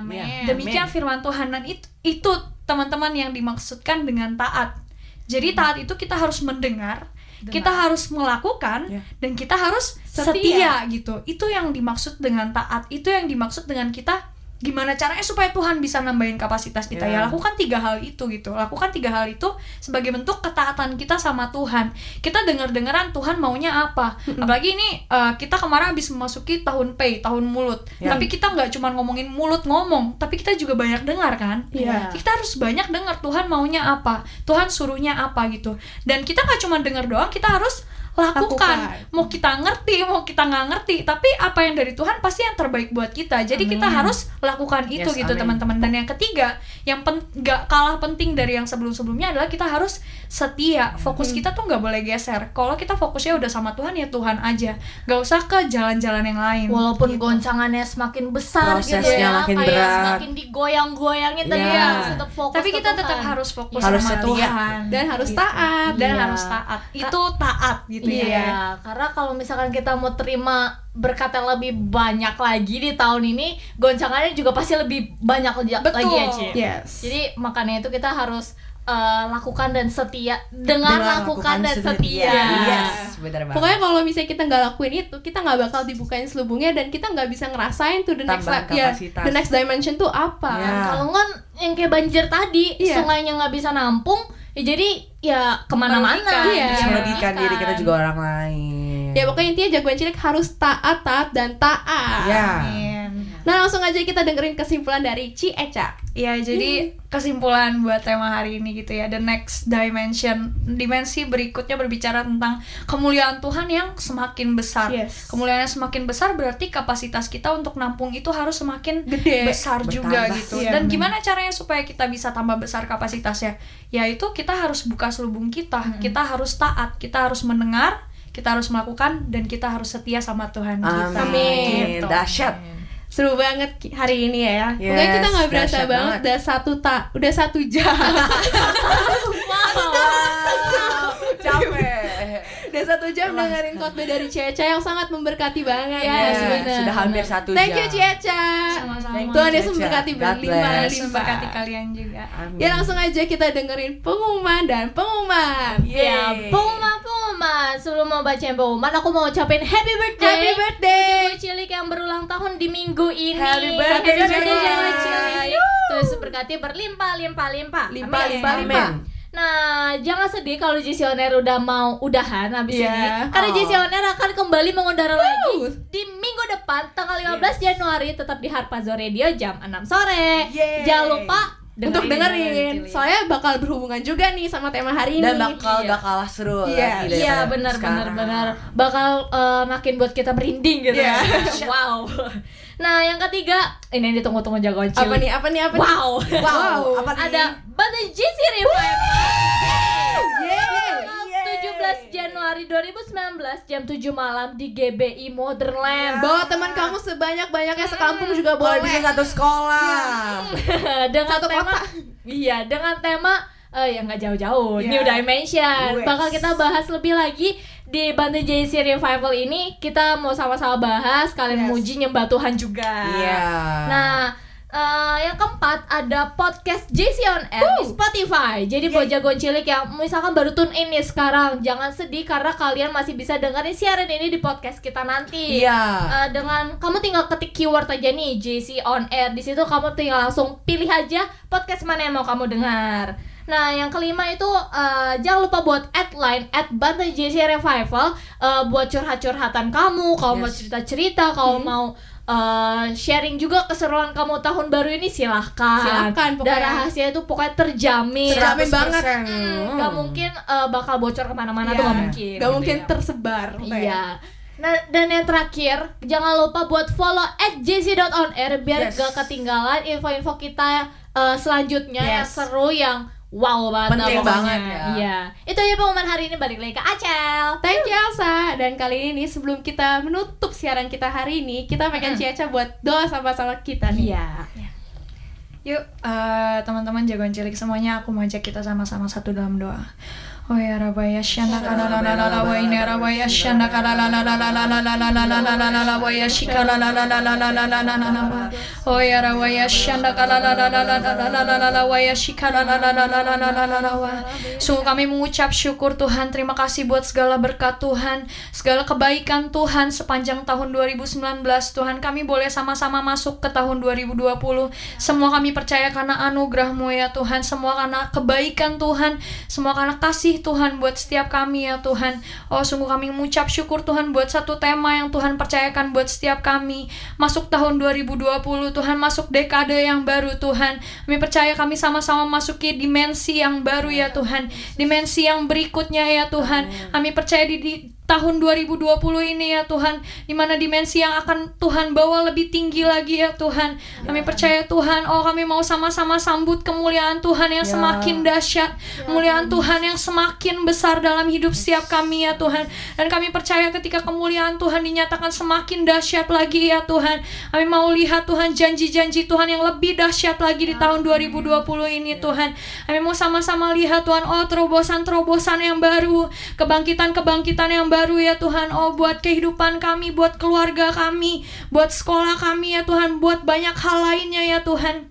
Amin. demikian firman Tuhan dan itu itu teman-teman yang dimaksudkan dengan taat jadi taat itu kita harus mendengar kita harus melakukan Ya. dan kita harus Setia. setia gitu itu yang dimaksud dengan taat itu yang dimaksud dengan kita gimana caranya supaya Tuhan bisa nambahin kapasitas kita? Ya. ya. lakukan tiga hal itu gitu. Lakukan tiga hal itu sebagai bentuk ketaatan kita sama Tuhan. Kita dengar dengaran Tuhan maunya apa. Apalagi ini uh, kita kemarin habis memasuki tahun pay tahun mulut. Ya. tapi kita nggak cuma ngomongin mulut ngomong tapi kita juga banyak dengar kan? Iya. kita harus banyak dengar Tuhan maunya apa Tuhan suruhnya apa gitu. Dan kita nggak cuma dengar doang kita harus lakukan. Lakukan. mau kita ngerti mau kita nggak ngerti tapi apa yang dari Tuhan pasti yang terbaik buat kita jadi kita harus lakukan itu Yes, gitu amin. teman-teman dan yang ketiga yang nggak kalah penting dari yang sebelum-sebelumnya adalah kita harus setia fokus kita tuh nggak boleh geser kalau kita fokusnya udah sama Tuhan ya Tuhan aja nggak usah ke jalan-jalan yang lain Walaupun Gitu. goncangannya semakin besar gitu Prosesnya ya, makin kayak berat. semakin digoyang-goyangin tapi Iya. kita harus tetap fokus tapi kita tetap harus fokus Harus sama setia. Tuhan dan harus Gitu. taat dan Iya. harus taat itu taat gitu Iya, ya karena kalau misalkan kita mau terima berkat yang lebih banyak lagi di tahun ini, goncangannya juga pasti lebih banyak lagi Betul. lagi ya, Ci. yes Jadi makanya itu kita harus eh, lakukan dan setia dengan, Dengan lakukan dan setia. Yes, benar banget. Pokoknya kalau misalnya kita nggak lakuin itu, kita nggak bakal dibukain selubungnya dan kita nggak bisa ngerasain tuh the next Tambahan le- ya, the next dimension tuh apa. Ya. Kalau kan yang kayak banjir tadi, Iya. sungainya nggak bisa nampung, ya jadi ya ke mana-mana. Iya. Terus merugikan diri kita juga orang lain. Ya pokoknya intinya jagoan cilik harus taat, taat dan taat. Ya. Nah langsung aja kita dengerin kesimpulan dari Ci Eca. Ya, jadi kesimpulan buat tema hari ini gitu ya. The next dimension, dimensi berikutnya berbicara tentang kemuliaan Tuhan yang semakin besar. Yes. Kemuliaan yang semakin besar berarti kapasitas kita untuk nampung itu harus semakin Gede. besar juga Bertambah. gitu. Iya, Dan gimana caranya supaya kita bisa tambah besar kapasitasnya? Yaitu kita harus buka selubung kita. Kita harus taat, kita harus mendengar, kita harus melakukan dan kita harus setia sama Tuhan kita. Amin. Gitu. Dahsyat. Seru banget hari ini ya. Yes, Pokoknya kita nggak berasa banget banget. udah satu tak, udah satu jam. Capek. Udah satu jam dengerin khotbah dari Ci Eca yang sangat memberkati banget. Yes, Ya, benar. sudah hampir satu Thank jam. you. Sama-sama. Thank you, Tuhan Yesus memberkati berlimpah memberkati kalian juga. Amin. Ya langsung aja kita dengerin pengumuman dan pengumuman. Ya, Yeay. pengumuman pengumuman. Sebelum mau bacain pengumuman, aku mau ucapin happy birthday. Happy birthday. Jago Cilik yang berulang tahun di minggu ini. Happy birthday, Jago Jago. Cilik. Terus berkati berlimpah, limpah, limpah. Limpah, Amin. limpah, limpah. Nah, jangan sedih kalau JC On Air udah mau udahan habis Iya. ini. Karena Oh. JC On Air akan kembali mengudara Woo. lagi di minggu depan tanggal 15 Januari tetap di Harpazo Radio jam 6 sore. Yeay. Jangan lupa untuk Dengerin dengerin. Jagoan Cilik. Soalnya bakal berhubungan juga nih sama tema hari ini. Dan bakal Iya. gak kalah seru Iya, lagi Iya daripada benar benar benar bakal eh, makin buat kita merinding gitu ya. wow. Nah yang ketiga ini yang ditunggu-tunggu jagoan cilik. apa nih? Apa nih? Apa nih? Wow. Wow, apa nih? Ada Banda JC Revival. Yeay. 17 Januari 2019 jam 7 malam di GBI Modernland. Bawa teman kamu sebanyak-banyaknya sekampung juga Kalau boleh. bisa satu sekolah. dengan Satu tema kota. Iya, dengan tema eh yang nggak jauh-jauh, Iya. New Dimension. Wes. Bakal kita bahas lebih lagi di Banda JC Revival ini. Kita mau sama-sama bahas, kalian Yes. muji nyembah Tuhan juga. Iya. Nah, eh, yang keempat ada podcast JC on Air di Spotify. Jadi buat jagoan cilik yang misalkan baru tune in nih sekarang, jangan sedih karena kalian masih bisa dengerin siaran ini di podcast kita nanti. Iya. Eh, dengan kamu tinggal ketik keyword aja nih JC on Air. Di situ kamu tinggal langsung pilih aja podcast mana yang mau kamu dengar. Nah, yang kelima itu eh, jangan lupa buat add line at Bantai JC Revival eh, buat curhat-curhatan kamu, kalau mau Yes. cerita-cerita, kalau mau eh, sharing juga keseruan kamu tahun baru ini silahkan. Silahkan, pokoknya. Dan rahasia itu pokoknya terjamin. Terjamin banget. 100%. Hmm, Gak mungkin eh, bakal bocor ke mana-mana Iya. tuh gak mungkin. Gak mungkin Gitu ya. tersebar. pokoknya. Iya. Nah, dan yang terakhir, jangan lupa buat follow at jc.onair biar Yes. gak ketinggalan info-info kita eh, selanjutnya yang Yes. seru yang wow banget Penting banget ya. Iya. Itu aja pengumuman hari ini balik lagi ke Acel. Thank you Elsa Dan kali ini sebelum kita menutup siaran kita hari ini Kita pengen Ciaca buat doa sama-sama kita nih Iya. Yuk, eh, teman-teman jagoan cilik semuanya, aku mau ajak kita sama-sama satu dalam doa. Sungguh kami mengucap syukur Tuhan Terima kasih buat segala berkat Tuhan Segala kebaikan Tuhan sepanjang tahun 2019 Tuhan kami boleh sama-sama masuk ke tahun 2020 Semua kami percaya karena anugerahmu ya Tuhan Semua karena kebaikan Tuhan Semua karena kasih Tuhan buat setiap kami ya Tuhan. Oh sungguh kami mengucap syukur Tuhan buat satu tema yang Tuhan percayakan buat setiap kami. Masuk tahun 2020 Tuhan, masuk dekade yang baru Tuhan. Kami percaya kami sama-sama masuki dimensi yang baru ya Tuhan. Dimensi yang berikutnya ya Tuhan. Kami percaya di, di tahun 2020 ini ya Tuhan. Di mana dimensi yang akan Tuhan bawa lebih tinggi lagi ya Tuhan. Kami percaya Tuhan oh kami mau sama-sama sambut kemuliaan Tuhan yang semakin dahsyat. Kemuliaan Tuhan. Yang semakin besar dalam hidup setiap kami ya Tuhan. Dan kami percaya ketika kemuliaan Tuhan dinyatakan semakin dahsyat lagi ya Tuhan. Kami mau lihat Tuhan janji-janji Tuhan yang lebih dahsyat lagi di tahun 2020 ini Tuhan. Kami mau sama-sama lihat Tuhan oh terobosan-terobosan yang baru kebangkitan-kebangkitan yang baru ya Tuhan oh buat kehidupan kami buat keluarga kami buat sekolah kami ya Tuhan buat banyak hal lainnya ya Tuhan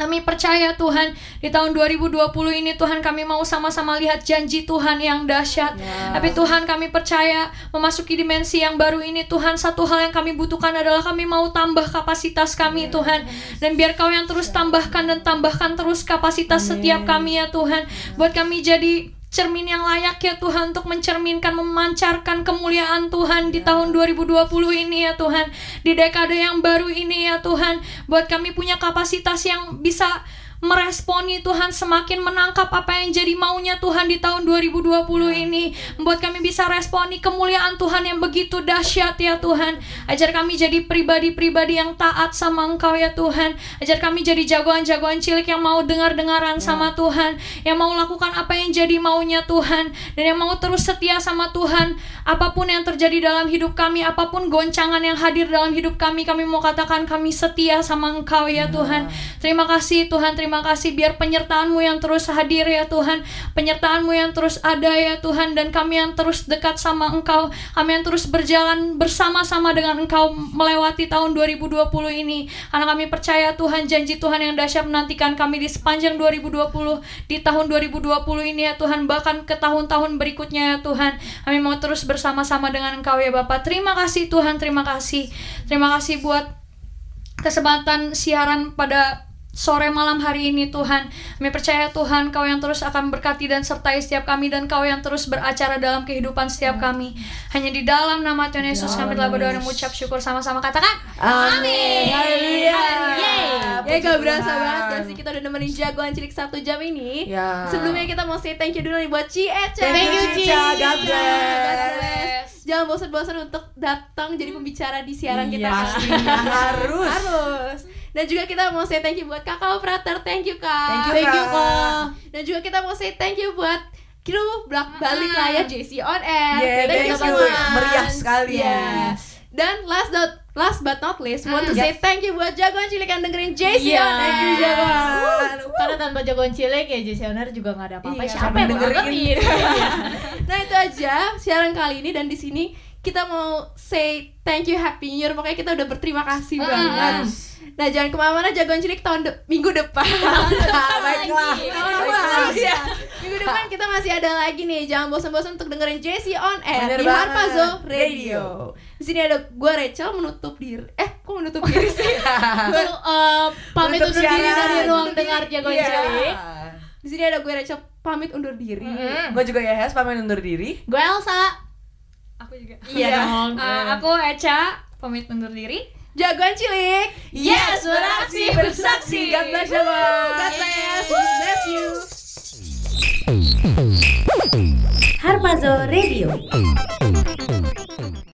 kami percaya Tuhan di tahun 2020 ini Tuhan kami mau sama-sama lihat janji Tuhan yang dahsyat. Tapi Tuhan kami percaya memasuki dimensi yang baru ini Tuhan satu hal yang kami butuhkan adalah kami mau tambah kapasitas kami Tuhan. Dan biar Kau yang terus tambahkan dan tambahkan terus kapasitas setiap kami ya Tuhan. Buat kami jadi cermin yang layak ya Tuhan untuk mencerminkan memancarkan kemuliaan Tuhan di tahun 2020 ini ya Tuhan. Di dekade yang baru ini ya Tuhan. Buat kami punya kapasitas yang bisa meresponi Tuhan semakin menangkap apa yang jadi maunya Tuhan di tahun 2020 ini. Membuat kami bisa responi kemuliaan Tuhan yang begitu dahsyat ya Tuhan. Ajar kami jadi pribadi-pribadi yang taat sama Engkau ya Tuhan. Ajar kami jadi jagoan-jagoan cilik yang mau dengar-dengaran sama Tuhan. Yang mau lakukan apa yang jadi maunya Tuhan. Dan yang mau terus setia sama Tuhan. Apa pun yang terjadi dalam hidup kami apa pun goncangan yang hadir dalam hidup kami kami mau katakan kami setia sama Engkau ya. Tuhan. Terima kasih Tuhan. Terima kasih biar penyertaanmu yang terus hadir ya Tuhan. Penyertaanmu yang terus ada ya Tuhan dan kami yang terus dekat sama Engkau kami yang terus berjalan bersama-sama dengan Engkau melewati tahun 2020 ini. Karena kami percaya Tuhan janji Tuhan yang dahsyat menantikan kami di sepanjang 2020 di tahun 2020 ini ya Tuhan bahkan ke tahun-tahun berikutnya ya Tuhan. Kami mau terus bersama-sama dengan Engkau ya Bapak terima kasih Tuhan terima kasih. Terima kasih buat kesempatan siaran pada sore malam hari ini Tuhan. Kami percaya Tuhan Kau yang terus akan berkati dan sertai setiap kami dan Kau yang terus beracara dalam kehidupan setiap kami. Hanya di dalam nama Tuhan Yesus kami telah berdoa dan mengucap syukur sama-sama katakan. Amin. Haleluya. Ya gak berasa banget gak sih kita udah nemenin jagoan cilik satu jam ini Ya. Sebelumnya kita mau say thank you dulu nih buat Ci Ece Thank you, Ci. God bless. Jangan bosan-bosan untuk datang jadi pembicara di siaran kita Iya, pastinya harus. Harus Dan juga kita mau say thank you buat kakak operator Thank you kak Thank you, Thank you, Kak. Kak. Dan juga kita mau say thank you buat kru belak balik layar JC on air Yeah, thank you. so much. Meriah sekali. Yeah. Dan last not last but not least, want to Mm. say thank you buat jagoan cilik yang dengerin JC Iya. air. Thank you, jagoan. Karena tanpa jagoan cilik ya Jesse Owner juga gak ada apa-apa. Iya, Siapa yang dengerin? nah itu aja siaran kali ini dan di sini kita mau say thank you happy new year pokoknya kita udah berterima kasih Mm. banget nah jangan ke mana-mana jagoan cilik tahun de- minggu depan Baiklah. Baiklah. Ya. minggu depan kita masih ada lagi nih jangan bosan-bosan untuk dengerin Jesse on air Bener di. Harpazo Radio di sini ada gue Rachel menutup diri eh kok menutup diri sih Untuk eh, pamit undur diri dari ruang dengar jagoan Iya. cilik. di sini ada gue Rachel pamit undur diri Gue juga ya Hes pamit undur diri. Gue Elsa. Aku juga. Iya dong. Eh, aku Eca pamit undur diri. Jagoan cilik Yes, beraksi bersaksi. God bless you. God bless bless you Harpazo Radio.